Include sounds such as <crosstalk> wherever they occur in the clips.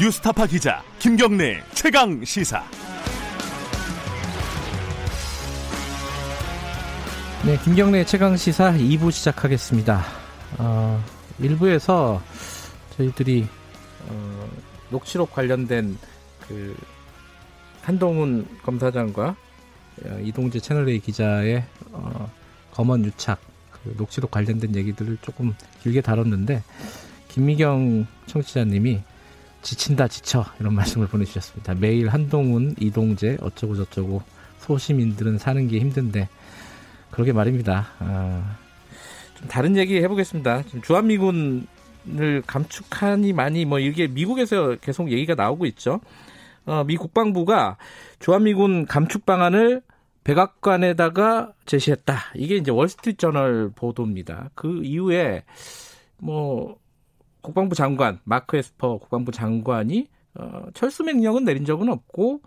뉴스타파 기자 김경래 최강 시사. 네, 김경래 최강 시사 2부 시작하겠습니다. 어, 1부에서 저희들이 어, 녹취록 관련된 그 한동훈 검사장과 어, 이동재 채널A 기자의 어, 검언 유착 그 녹취록 관련된 얘기들을 조금 길게 다뤘는데 김미경 청취자님이 지친다 지쳐 이런 말씀을 보내주셨습니다. 매일 한동훈, 이동재 어쩌고 저쩌고 소시민들은 사는 게 힘든데 그러게 말입니다. 아, 좀 다른 얘기 해보겠습니다. 주한미군을 감축하니 많이 뭐 이게 미국에서 계속 얘기가 나오고 있죠. 어, 미 국방부가 주한미군 감축 방안을 백악관에다가 제시했다. 이게 이제 월스트리트저널 보도입니다. 그 이후에 뭐 국방부 장관 마크 에스퍼 국방부 장관이 어, 철수 명령은 내린 적은 없고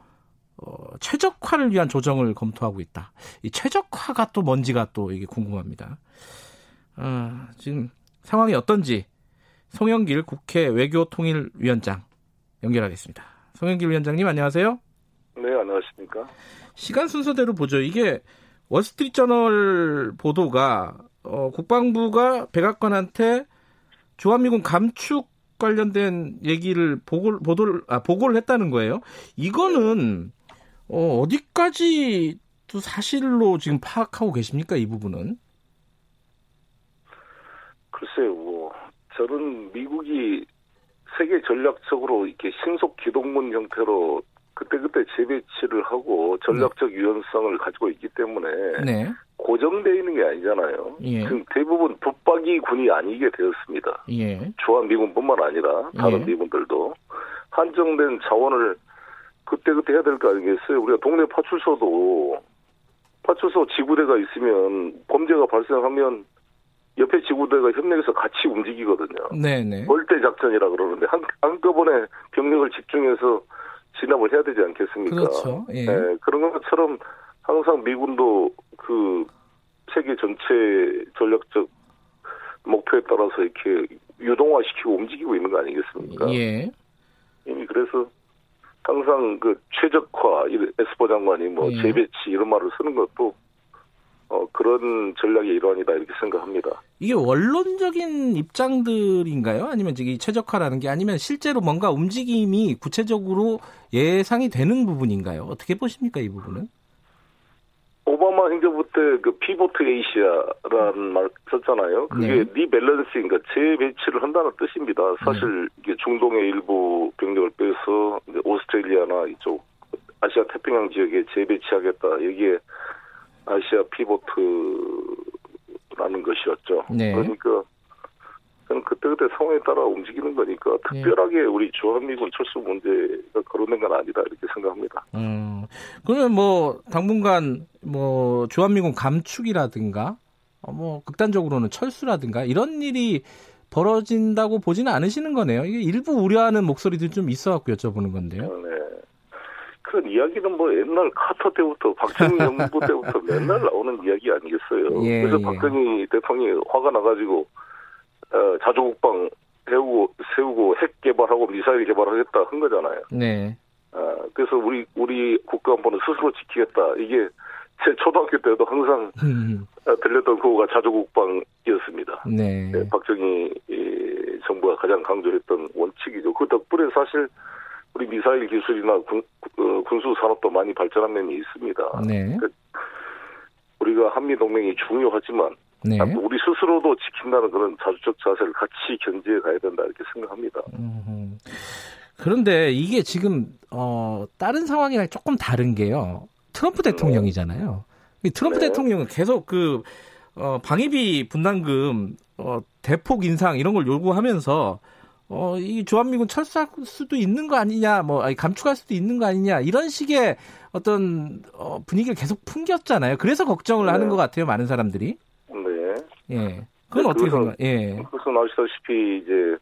어, 최적화를 위한 조정을 검토하고 있다. 이 최적화가 또 뭔지가 또 이게 궁금합니다. 어, 지금 상황이 어떤지 송영길 국회 외교통일위원장 연결하겠습니다. 송영길 위원장님 안녕하세요. 네 안녕하십니까. 시간 순서대로 보죠. 이게 월스트리트저널 보도가 어, 국방부가 백악관한테 주한미군 감축 관련된 얘기를 보고 보도를 아 보고를 했다는 거예요. 이거는 어, 어디까지 또 사실로 지금 파악하고 계십니까 이 부분은? 글쎄요, 뭐 저는 미국이 세계 전략적으로 이렇게 신속 기동문 형태로 그때그때 재배치를 하고 전략적 유연성을 가지고 있기 때문에 네. 고정되어 있는 게 아니잖아요. 예. 지금 대부분 붙박이 군이 아니게 되었습니다. 예. 주한미군뿐만 아니라 다른 예. 미군들도 한정된 자원을 그때그때 해야 될 거 아니겠어요? 우리가 동네 파출소도 파출소 지구대가 있으면 범죄가 발생하면 옆에 지구대가 협력해서 같이 움직이거든요. 네네. 월대 작전이라 그러는데 한, 한꺼번에 병력을 집중해서 진압을 해야 되지 않겠습니까? 그렇죠. 예. 네, 그런 것처럼 항상 미군도 그 세계 전체 전략적 목표에 따라서 이렇게 유동화시키고 움직이고 있는 거 아니겠습니까? 예. 이미 그래서 항상 그 최적화, 이 에스퍼 장관이 뭐 예. 재배치 이런 말을 쓰는 것도 어, 그런 전략의 일환이다 이렇게 생각합니다. 이게 원론적인 입장들인가요? 아니면 이 최적화라는 게 아니면 실제로 뭔가 움직임이 구체적으로 예상이 되는 부분인가요? 어떻게 보십니까 이 부분은? 오바마 행정부 때 그 Pivot Asia라는 말 썼잖아요. 그게 네. rebalancing, 그러니까 재배치를 한다는 뜻입니다. 사실 이게 중동의 일부 병력을 빼서 오스트레일리아나 이쪽 아시아 태평양 지역에 재배치하겠다. 여기에 아시아 pivot이라는 것이었죠. 네. 그러니까 저는 그때그때 상황에 따라 움직이는 거니까 네. 특별하게 우리 주한미군 철수 문제가 거론된 건 아니다 이렇게 생각합니다. 음, 그러면 뭐 당분간 뭐 주한미군 감축이라든가 어, 뭐 극단적으로는 철수라든가 이런 일이 벌어진다고 보지는 않으시는 거네요. 이게 일부 우려하는 목소리도 좀 있어갖고 여쭤보는 건데요. 네. 그런 이야기는 뭐 옛날 카터 때부터 박정희 정부 때부터 <laughs> 맨날 나오는 이야기 아니겠어요. 예, 그래서 예. 박정희 대통령이 화가 나가지고 어, 자주국방 세우고 세우고 핵 개발하고 미사일 개발하겠다 한 거잖아요. 네, 아, 그래서 우리 우리 국가안보는 스스로 지키겠다. 이게 제 초등학교 때도 항상 음, 어, 들렸던 구호가 자주국방이었습니다. 네, 네, 박정희 이, 정부가 가장 강조했던 원칙이죠. 그 덕분에 사실 우리 미사일 기술이나 군, 어, 군수 산업도 많이 발전한 면이 있습니다. 네, 우리가 한미 동맹이 중요하지만 네. 우리 스스로도 지킨다는 그런 자주적 자세를 같이 견지해 가야 된다 이렇게 생각합니다. 음, 그런데 이게 지금 어 다른 상황이랑 조금 다른 게요. 트럼프 대통령이잖아요. 이 트럼프 네. 대통령은 계속 그 어, 방위비 분담금 어, 대폭 인상 이런 걸 요구하면서 어, 이 주한미군 철수할 수도 있는 거 아니냐, 뭐 아니, 감축할 수도 있는 거 아니냐 이런 식의 어떤 어, 분위기를 계속 풍겼잖아요. 그래서 걱정을 네. 하는 것 같아요, 많은 사람들이. 네. 예, 그건 네, 어떻게 생각? 예, 그것은 아시다시피 이제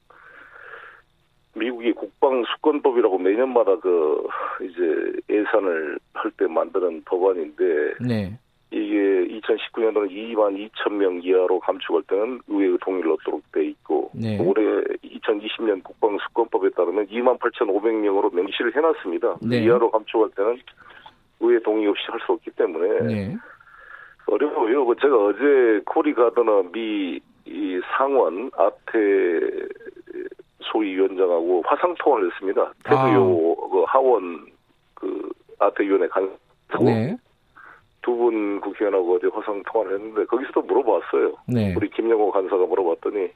미국이 국방 수권법이라고 매년마다 그 이제 예산을 할 때 만드는 법안인데 네, 이게 2019년도는 2만 2천 명 이하로 감축할 때는 의회의 동의를 얻도록 돼 있고 네. 올해 2020 2020년 국방 수권법에 따르면 28,500명으로 명시를 해놨습니다. 네. 이하로 감축할 때는 의회 동의 없이 할 수 없기 때문에 네. 어려워요. 뭐 제가 어제 코리 가드너 미이 상원 아태 소위 위원장하고 화상 통화를 했습니다. 태도요 그 하원 그 아태 위원회 간사고 네. 두분 국회의원하고 어제 화상 통화를 했는데 거기서도 물어봤어요. 네. 우리 김영호 간사가 물어봤더니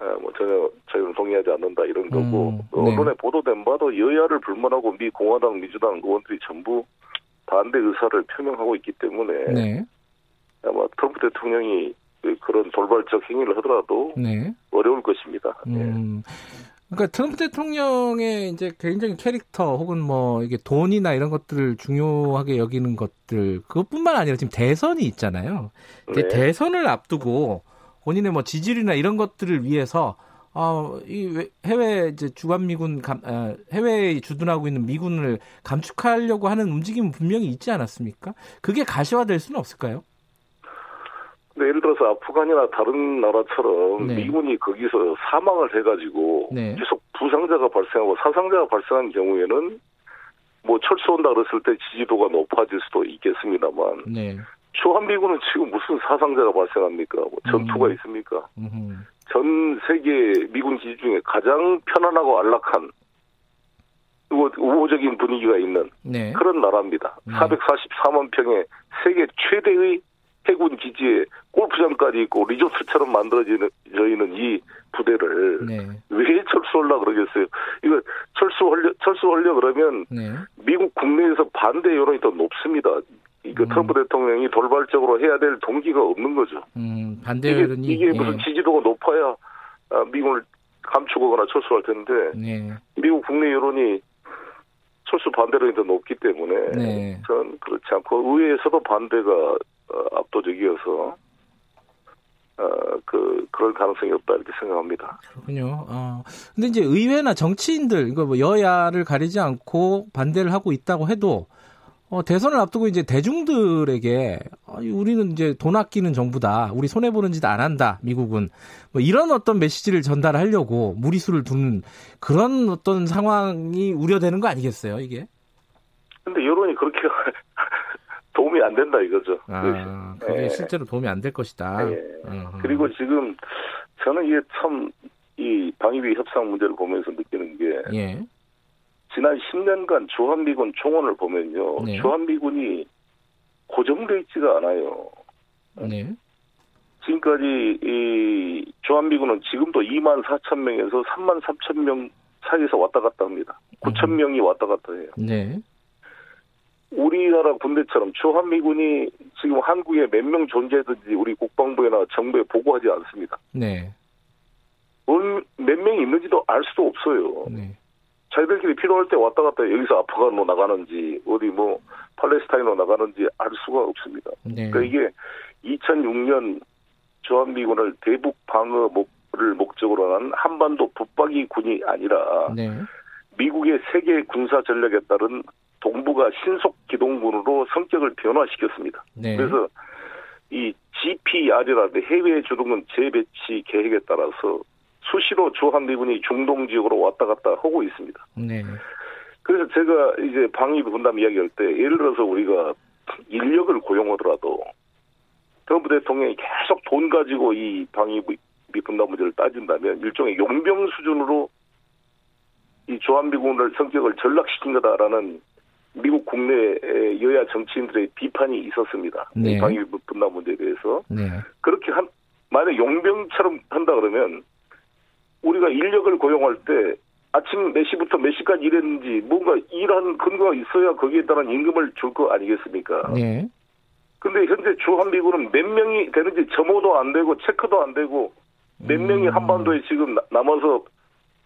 아, 뭐 전혀 저희는 동의하지 않는다 이런 거고 음, 또 네. 언론에 보도된 바도 여야를 불문하고 미 공화당 민주당 의원들이 전부 반대 의사를 표명하고 있기 때문에 네. 아마 트럼프 대통령이 그- 그런 돌발적 행위를 하더라도 네. 어려울 것입니다. 예. 음. 그러니까 트럼프 대통령의 이제 개인적인 캐릭터 혹은 뭐 이게 돈이나 이런 것들을 중요하게 여기는 것들 그것뿐만 아니라 지금 대선이 있잖아요. 이제 네. 대선을 앞두고 본인의 뭐 지지율이나 이런 것들을 위해서 어, 이 외- 해외 이제 주간 미군 감, 아, 해외에 주둔하고 있는 미군을 감축하려고 하는 움직임은 분명히 있지 않았습니까? 그게 가시화될 수는 없을까요? 근데 예를 들어서 아프간이나 다른 나라처럼 네. 미군이 거기서 사망을 해가지고 네. 계속 부상자가 발생하고 사상자가 발생한 경우에는 뭐 철수한다 그랬을 때 지지도가 높아질 수도 있겠습니다만 네. 주한미군은 지금 무슨 사상자가 발생합니까? 뭐 전투가 음. 있습니까? 음흠. 전 세계 미군 기지 중에 가장 편안하고 안락한 그리고 우호적인 분위기가 있는 네. 그런 나라입니다. 네. 444만 평의 세계 최대의 해군 기지에 골프장까지 있고 리조트처럼 만들어지는 저희는 이 부대를 네. 왜 철수하려 그러겠어요? 이거 철수하려 철수하려 그러면 네. 미국 국내에서 반대 여론이 더 높습니다. 이거 음. 트럼프 대통령이 돌발적으로 해야 될 동기가 없는 거죠. 음, 반대 이게, 이게 예. 무슨 지지도가 높아야 아, 미군을 감추거나 철수할 텐데 네. 미국 국내 여론이 철수 반대론이 더 높기 때문에 네. 전 그렇지 않고 의회에서도 반대가 어, 압도적이어서 어, 그 그럴 가능성이 없다 이렇게 생각합니다. 그렇군요. 어. 근데 이제 의회나 정치인들, 이거 뭐 여야를 가리지 않고 반대를 하고 있다고 해도 어, 대선을 앞두고 이제 대중들에게 아, 우리는 이제 돈 아끼는 정부다. 우리 손해 보는 짓 안 한다. 미국은 뭐 이런 어떤 메시지를 전달하려고 무리수를 두는 그런 어떤 상황이 우려되는 거 아니겠어요, 이게? 근데 여론이 그렇게 <laughs> 도움이 안 된다 이거죠. 아, 그게 예. 실제로 도움이 안 될 것이다. 예. 음. 그리고 지금 저는 이게 참 이 방위비 협상 문제를 보면서 느끼는 게 예. 지난 10년간 주한미군 총원을 보면요. 네. 주한미군이 고정돼 있지가 않아요. 네. 지금까지 이 주한미군은 지금도 2만 4천 명에서 3만 3천 명 사이에서 왔다 갔다 합니다. 9천 명이 왔다 갔다 해요. 네. 우리나라 군대처럼 주한미군이 지금 한국에 몇 명 존재하든지 우리 국방부나 정부에 보고하지 않습니다. 네. 얼- 몇 명이 있는지도 알 수도 없어요. 네. 자기들끼리 필요할 때 왔다 갔다. 여기서 아프간으로 나가는지 어디 뭐 팔레스타인으로 나가는지 알 수가 없습니다. 네. 그러니까 이게 2006년 주한미군을 대북 방어를 목적으로 한 한반도 붙박이 군이 아니라 네. 미국의 세계 군사 전략에 따른 동북아 신속 기동군으로 성격을 변화시켰습니다. 네. 그래서 이 GPR이라는 해외 주둔군 재배치 계획에 따라서 수시로 주 한미군이 중동 지역으로 왔다 갔다 하고 있습니다. 네. 그래서 제가 이제 방위비 분담 이야기할 때 예를 들어서 우리가 인력을 고용하더라도 트럼프 대통령이 계속 돈 가지고 이 방위비 분담 문제를 따진다면 일종의 용병 수준으로 이 주한미군을 성격을 전락시킨 거다라는 미국 국내 여야 정치인들의 비판이 있었습니다. 네. 이 방위비 분담 문제에 대해서 네. 그렇게 한 만약 용병처럼 한다 그러면 우리가 인력을 고용할 때 아침 몇 시부터 몇 시까지 일했는지 뭔가 일한 근거가 있어야 거기에 따른 임금을 줄 거 아니겠습니까? 네. 근데 현재 주한미군은 몇 명이 되는지 점호도 안 되고 체크도 안 되고 몇 명이 음. 한반도에 지금 나- 남아서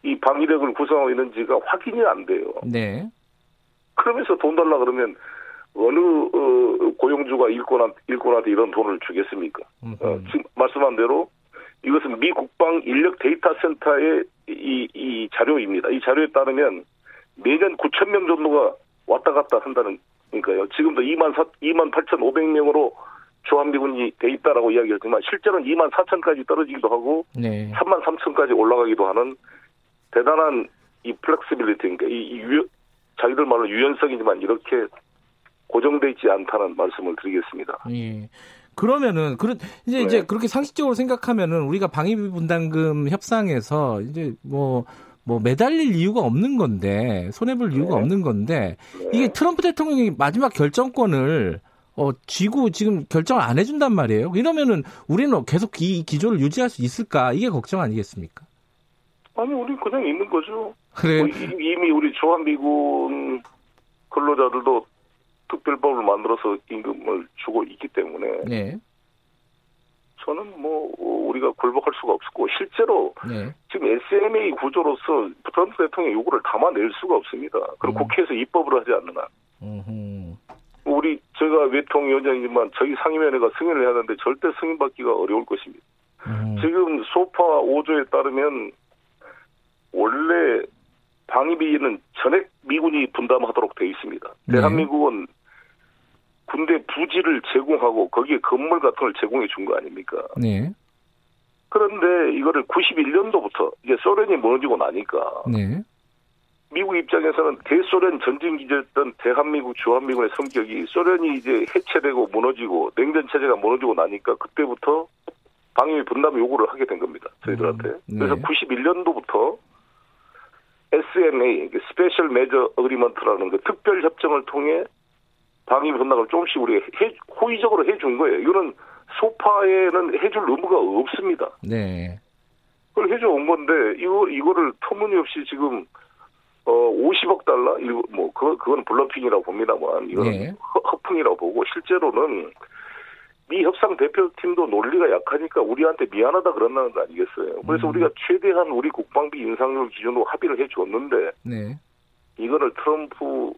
이 방위력을 구성하고 있는지가 확인이 안 돼요. 네. 그러면서 돈 달라 그러면 어느 어, 고용주가 일꾼한, 일꾼한테 이런 돈을 주겠습니까? 어. 지금 말씀한 대로 이것은 미 국방 인력 데이터 센터의 이, 이 자료입니다. 이 자료에 따르면 매년 9천 명 정도가 왔다 갔다 한다는 그러니까요. 지금도 2만 4, 2만 8,500명으로 주한미군이 돼 있다라고 이야기했지만 실제로는 2만 4천까지 떨어지기도 하고 네. 3만 3천까지 올라가기도 하는 대단한 이 flexibility 그러니까 이, 이 유, 자기들 말로 유연성이지만 이렇게 고정돼 있지 않다는 말씀을 드리겠습니다. 예. 그러면은 그런 이제 네. 이제 그렇게 상식적으로 생각하면은 우리가 방위비 분담금 협상에서 이제 뭐뭐 매달릴 이유가 없는 건데 손해 볼 이유가 네. 없는 건데 네. 이게 트럼프 대통령이 마지막 결정권을 어 쥐고 지금 결정을 안 해준단 말이에요. 이러면은 우리는 계속 이 기조를 유지할 수 있을까 이게 걱정 아니겠습니까? 아니 우리 그냥 있는 거죠. 그래 뭐 이- 이미 우리 주한미군 근로자들도 특별법을 만들어서 임금을 주고 있기 때문에 네, 저는 뭐 우리가 굴복할 수가 없고 실제로 네, 지금 SMA 구조로서 트럼프 대통령 요구를 담아낼 수가 없습니다. 그리고 음. 국회에서 입법을 하지 않는 한. 음흠. 우리 제가 외통위원장이지만 저희 상임위원회가 승인을 해야 하는데 절대 승인받기가 어려울 것입니다. 음. 지금 소파 5조에 따르면 원래 방위비는 전액 미군이 분담하도록 되어 있습니다. 네. 대한민국은 군대 부지를 제공하고 거기에 건물 같은 걸 제공해 준 거 아닙니까? 네, 그런데 이거를 91년도부터 이제 소련이 무너지고 나니까 네, 미국 입장에서는 대소련 전쟁 기제였던 대한민국 주한미군의 성격이 소련이 이제 해체되고 무너지고 냉전 체제가 무너지고 나니까 그때부터 방위 분담 요구를 하게 된 겁니다. 저희들한테. 음, 네. 그래서 91년도부터 SMA, Special Measure Agreement라는 그 특별 협정을 통해 방위 분담을 조금씩 우리 해, 호의적으로 해준 거예요. 이거는 SOFA에는 해줄 의무가 없습니다. 네, 그걸 해줘 온 건데 이거 이거를 터무니없이 지금 어 50억 달러 이거 뭐 그거 그건 bluffing이라고 봅니다만 이거는 네. 허, 허풍이라고 보고 실제로는 미 협상 대표팀도 논리가 약하니까 우리한테 미안하다 그런다는 거 아니겠어요. 그래서 음. 우리가 최대한 우리 국방비 인상률 기준으로 합의를 해 줬는데 네, 이거를 트럼프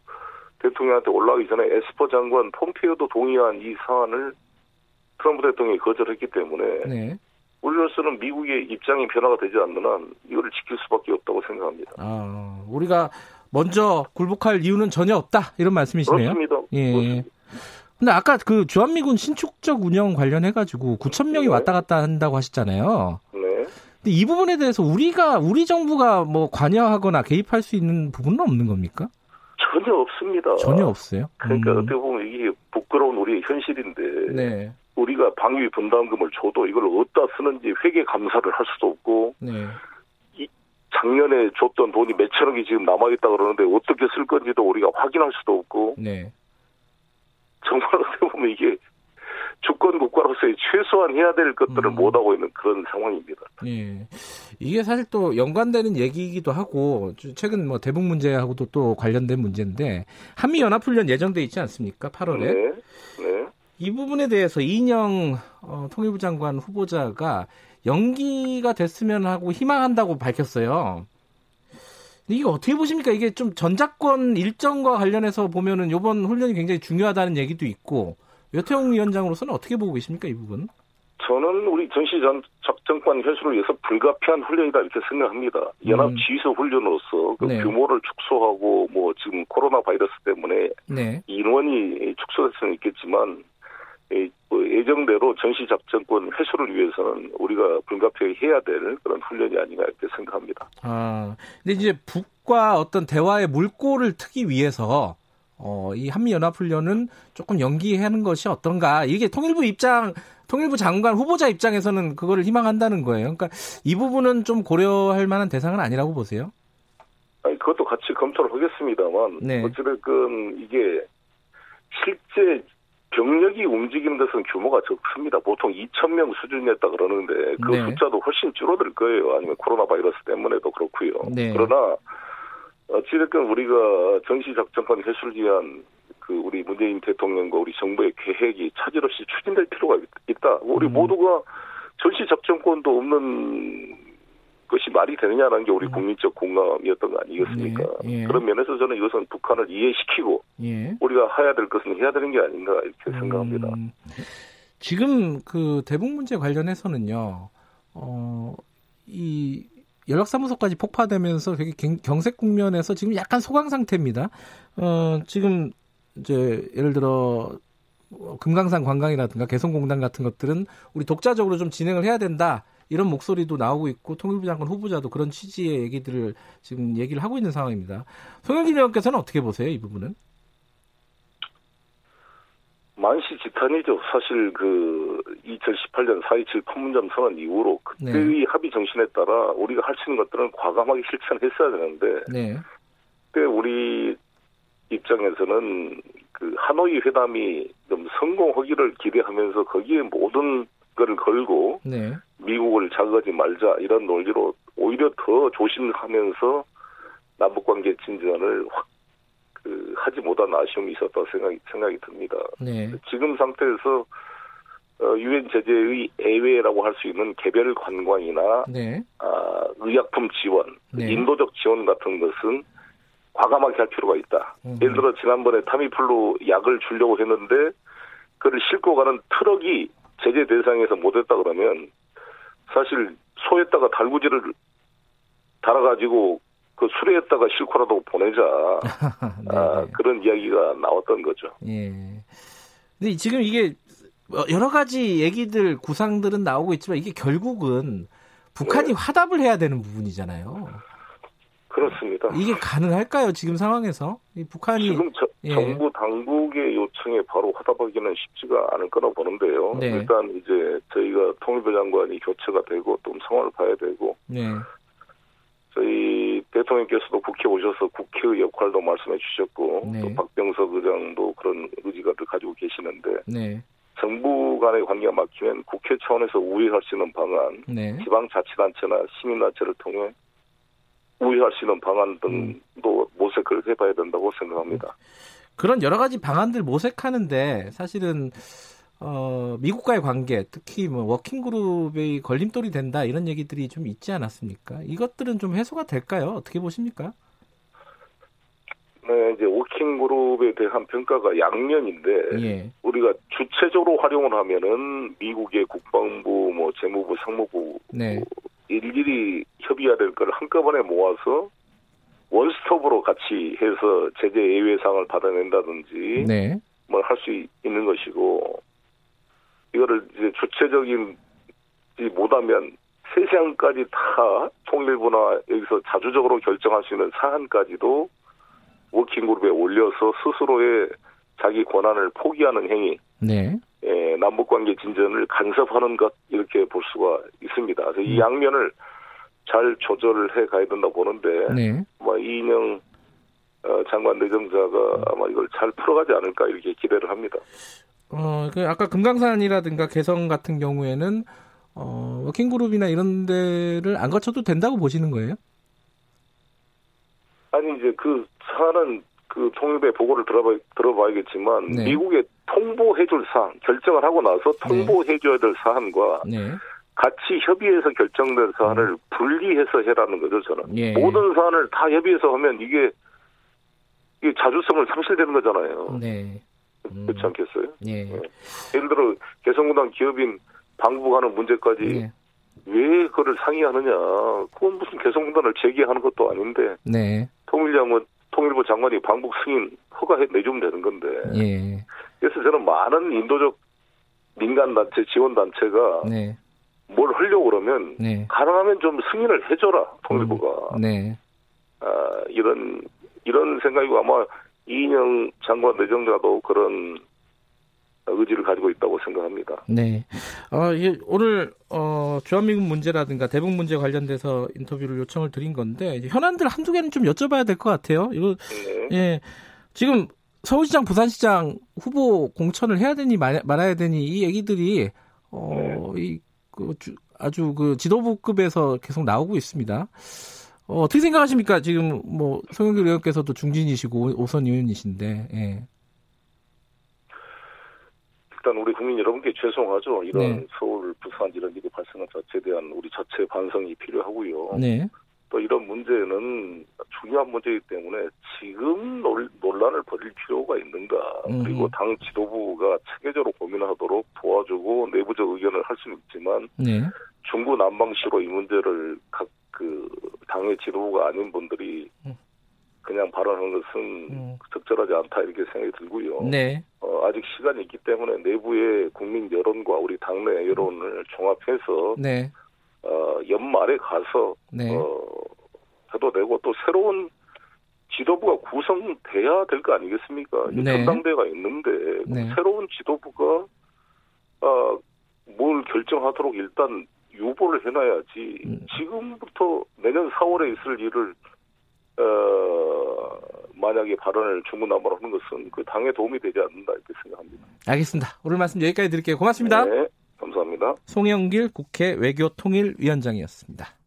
대통령한테 올라가기 전에 에스퍼 장관 폼페이오도 동의한 이 사안을 트럼프 대통령이 거절했기 때문에 네. 우리로서는 미국의 입장이 변화가 되지 않는 한 이거를 지킬 수밖에 없다고 생각합니다. 아, 우리가 먼저 굴복할 이유는 전혀 없다 이런 말씀이시네요. 그렇습니다. 예. 그렇습니다. 근데 아까 그 주한미군 신축적 운영 관련해 가지고 9천 명이 네. 왔다 갔다 한다고 하셨잖아요. 네. 근데 이 부분에 대해서 우리가 우리 정부가 뭐 관여하거나 개입할 수 있는 부분은 없는 겁니까? 전혀 없습니다. 전혀 없어요. 그러니까 음. 어떻게 보면 이게 부끄러운 우리의 현실인데 네. 우리가 방위 분담금을 줘도 이걸 어디다 쓰는지 회계 감사를 할 수도 없고 네. 작년에 줬던 돈이 몇천억이 지금 남아있다 그러는데 어떻게 쓸 건지도 우리가 확인할 수도 없고 네. 정말 <laughs> 어떻게 보면 이게 주권 국가로서의 최소한 해야 될 것들을 음. 못 하고 있는 그런 상황입니다. 예. 이게 사실 또 연관되는 얘기이기도 하고 최근 뭐 대북 문제하고도 또 관련된 문제인데 한미 연합 훈련 예정돼 있지 않습니까? 8월에. 네. 네. 이 부분에 대해서 이인영 어, 통일부 장관 후보자가 연기가 됐으면 하고 희망한다고 밝혔어요. 이게 어떻게 보십니까? 이게 좀 전작권 일정과 관련해서 보면은 이번 훈련이 굉장히 중요하다는 얘기도 있고 여태웅 위원장으로서는 어떻게 보고 계십니까 이 부분? 저는 우리 전시전 작전권 회수를 위해서 불가피한 훈련이다 이렇게 생각합니다. 연합 음. 지휘소 훈련으로서 그 네. 규모를 축소하고 뭐 지금 코로나 바이러스 때문에 네. 인원이 축소될 수는 있겠지만 이, 뭐 예정대로 전시 작전권 회수를 위해서는 우리가 불가피하게 해야 될 그런 훈련이 아닌가 이렇게 생각합니다. 아, 근데 이제 북과 어떤 대화의 물꼬를 트기 위해서 어, 이 한미연합훈련은 조금 연기하는 것이 어떤가. 이게 통일부 입장, 통일부 장관 후보자 입장에서는 그거를 희망한다는 거예요. 그러니까 이 부분은 좀 고려할 만한 대상은 아니라고 보세요. 아니, 그것도 같이 검토를 하겠습니다만 네. 어찌됐건 이게 실제 병력이 움직이는 것은 규모가 적습니다. 보통 2천 명 수준이었다 그러는데 그 네. 숫자도 훨씬 줄어들 거예요. 아니면 코로나 바이러스 때문에도 그렇고요. 네. 그러나 어찌됐건 우리가 전시작전권 회수를 위한 그 우리 문재인 대통령과 우리 정부의 계획이 차질 없이 추진될 필요가 있- 있다. 우리 음. 모두가 전시작전권도 없는 것이 말이 되느냐라는 게 우리 음. 국민적 공감이었던 거 아니겠습니까? 예, 예. 그런 면에서 저는 이것은 북한을 이해시키고 예. 우리가 해야 될 것은 해야 되는 게 아닌가 이렇게 생각합니다. 음, 지금 그 대북 문제 관련해서는요, 어, 이 연락사무소까지 폭파되면서 되게 경- 경색 국면에서 지금 약간 소강 상태입니다. 어, 지금 이제 예를 들어 어, 금강산 관광이라든가 개성공단 같은 것들은 우리 독자적으로 좀 진행을 해야 된다. 이런 목소리도 나오고 있고 통일부 장관 후보자도 그런 취지의 얘기들을 지금 얘기를 하고 있는 상황입니다. 송영길 의원께서는 어떻게 보세요, 이 부분은? 만시 지탄이죠. 사실 그 2018년 4.27 판문점 선언 이후로 그때의 네. 합의 정신에 따라 우리가 할 수 있는 것들은 과감하게 실천했어야 되는데 네. 그때 우리 입장에서는 그 하노이 회담이 좀 성공하기를 기대하면서 거기에 모든 것을 걸고 네. 미국을 자극하지 말자 이런 논리로 오히려 더 조심하면서 남북관계 진전을 확 그, 하지 못한 아쉬움이 있었다 생각이 생각이 듭니다. 네. 지금 상태에서 어, 유엔 제재의 예외라고 할 수 있는 개별 관광이나 네. 아, 의약품 지원, 네. 인도적 지원 같은 것은 과감하게 할 필요가 있다. 음. 예를 들어 지난번에 타미플루 약을 주려고 했는데 그를 싣고 가는 트럭이 제재 대상에서 못했다 그러면 사실 소에다가 달구지를 달아가지고 그 수레에다가 싣고라도 보내자 <laughs> 네, 아, 네. 그런 이야기가 나왔던 거죠. 예. 근데 지금 이게 여러 가지 얘기들 구상들은 나오고 있지만 이게 결국은 북한이 네. 화답을 해야 되는 부분이잖아요. 그렇습니다. 이게 가능할까요? 지금 상황에서 북한이 지금 저, 예. 정부 당국의 요청에 바로 화답하기는 쉽지가 않을 거라 보는데요. 네. 일단 이제 저희가 통일부 장관이 교체가 되고 또 상황을 봐야 되고 네. 저희 대통령께서도 국회 오셔서 국회의 역할도 말씀해 주셨고 네. 또 박병석 의장도 그런 의지가 가지고 계시는데 네. 정부 간의 관계가 막히면 국회 차원에서 우회할 수 있는 방안, 네. 지방자치단체나 시민단체를 통해 우회할 수 있는 방안 등도 음. 모색을 해봐야 된다고 생각합니다. 그런 여러 가지 방안들 모색하는데 사실은 어, 미국과의 관계, 특히 뭐 워킹 그룹의 걸림돌이 된다 이런 얘기들이 좀 있지 않았습니까? 이것들은 좀 해소가 될까요? 어떻게 보십니까? 네, 이제 working group에 대한 평가가 양면인데 예. 우리가 주체적으로 활용을 하면은 미국의 국방부, 뭐 재무부, 상무부 네. 일일이 협의해야 될 걸 한꺼번에 모아서 원스톱으로 같이 해서 제재 예외 사항을 받아낸다든지 네. 뭘할 수 있는 것이고 이거를 이제 주체적인 못하면 세세항까지 다 통일부나 여기서 자주적으로 결정할 수 있는 사안까지도 워킹그룹에 올려서 스스로의 자기 권한을 포기하는 행위, 네. 예, 남북관계 진전을 간섭하는 것 이렇게 볼 수가 있습니다. 그래서 음. 이 양면을 잘 조절을 해 가야 된다 보는데, 네. 뭐 이인영 어, 장관 내정자가 아마 이걸 잘 풀어가지 않을까 이렇게 기대를 합니다. 어, 그 아까 금강산이라든가 개성 같은 경우에는 어, 워킹그룹이나 이런 데를 안 거쳐도 된다고 보시는 거예요? 아니 이제 그 사안은 그 통일부의 보고를 들어봐, 들어봐야겠지만 네. 미국에 통보해줄 사안 결정을 하고 나서 네. 통보해줘야 될 사안과 네. 같이 협의해서 결정된 사안을 음. 분리해서 해라는 거죠 저는 예. 모든 사안을 다 협의해서 하면 이게 이게 자주성을 상실되는 거잖아요. 네. 음. 그렇지 않겠어요? 예. 네. 예를 들어 개성공단 기업인 방북하는 문제까지 예. 왜 그거를 상의하느냐? 그건 무슨 개성공단을 제기하는 것도 아닌데 네. 통일장은 통일부 장관이 방북 승인 허가해 내주면 되는 건데. 예. 그래서 저는 많은 인도적 민간 단체 지원 단체가 네. 뭘 하려고 그러면 네. 가능하면 좀 승인을 해줘라 통일부가. 음. 네. 아 이런 이런 생각이고 아마 이인영 장관 내정자도 그런 의지를 가지고 있다고 생각합니다. 네. 어, 오늘 어, 주한미군 문제라든가 대북 문제 관련돼서 인터뷰를 요청을 드린 건데 현안들 한두 개는 좀 여쭤봐야 될 것 같아요. 이거 네. 예. 지금 서울시장, 부산시장 후보 공천을 해야 되니 말아야 되니 이 얘기들이 어, 네. 이, 그, 아주 그 지도부급에서 계속 나오고 있습니다. 어, 어떻게 생각하십니까? 지금 뭐 송영길 의원께서도 중진이시고 오선 의원이신데. 예. 일단 우리 국민 여러분께 죄송하죠. 이런 네. 서울, 부산 이런 일이 발생한 자체에 대한 우리 자체 반성이 필요하고요. 네. 또 이런 문제는 중요한 문제이기 때문에 지금 논, 논란을 벌일 필요가 있는가. 음. 그리고 당 지도부가 체계적으로 고민하도록 도와주고 내부적 의견을 할 수는 있지만 네. 중구난방시로 이 문제를 각 그 당의 지도부가 아닌 분들이 음. 그냥 발언하는 것은 음. 적절하지 않다 이렇게 생각이 들고요. 네. 어, 아직 시간이 있기 때문에 내부의 국민 여론과 우리 당내 여론을 종합해서 네. 어, 연말에 가서 네. 어, 해도 되고 또 새로운 지도부가 구성돼야 될 거 아니겠습니까? 네. 전당대회가 있는데 네. 새로운 지도부가 어, 뭘 결정하도록 일단 유보를 해놔야지 음. 지금부터 내년 4월에 있을 일을 어, 만약에 발언을 중구난방으로 하는 것은 그 당에 도움이 되지 않는다 이렇게 생각합니다. 알겠습니다. 오늘 말씀 여기까지 드릴게요. 고맙습니다. 네, 감사합니다. 송영길 국회 외교통일위원장이었습니다.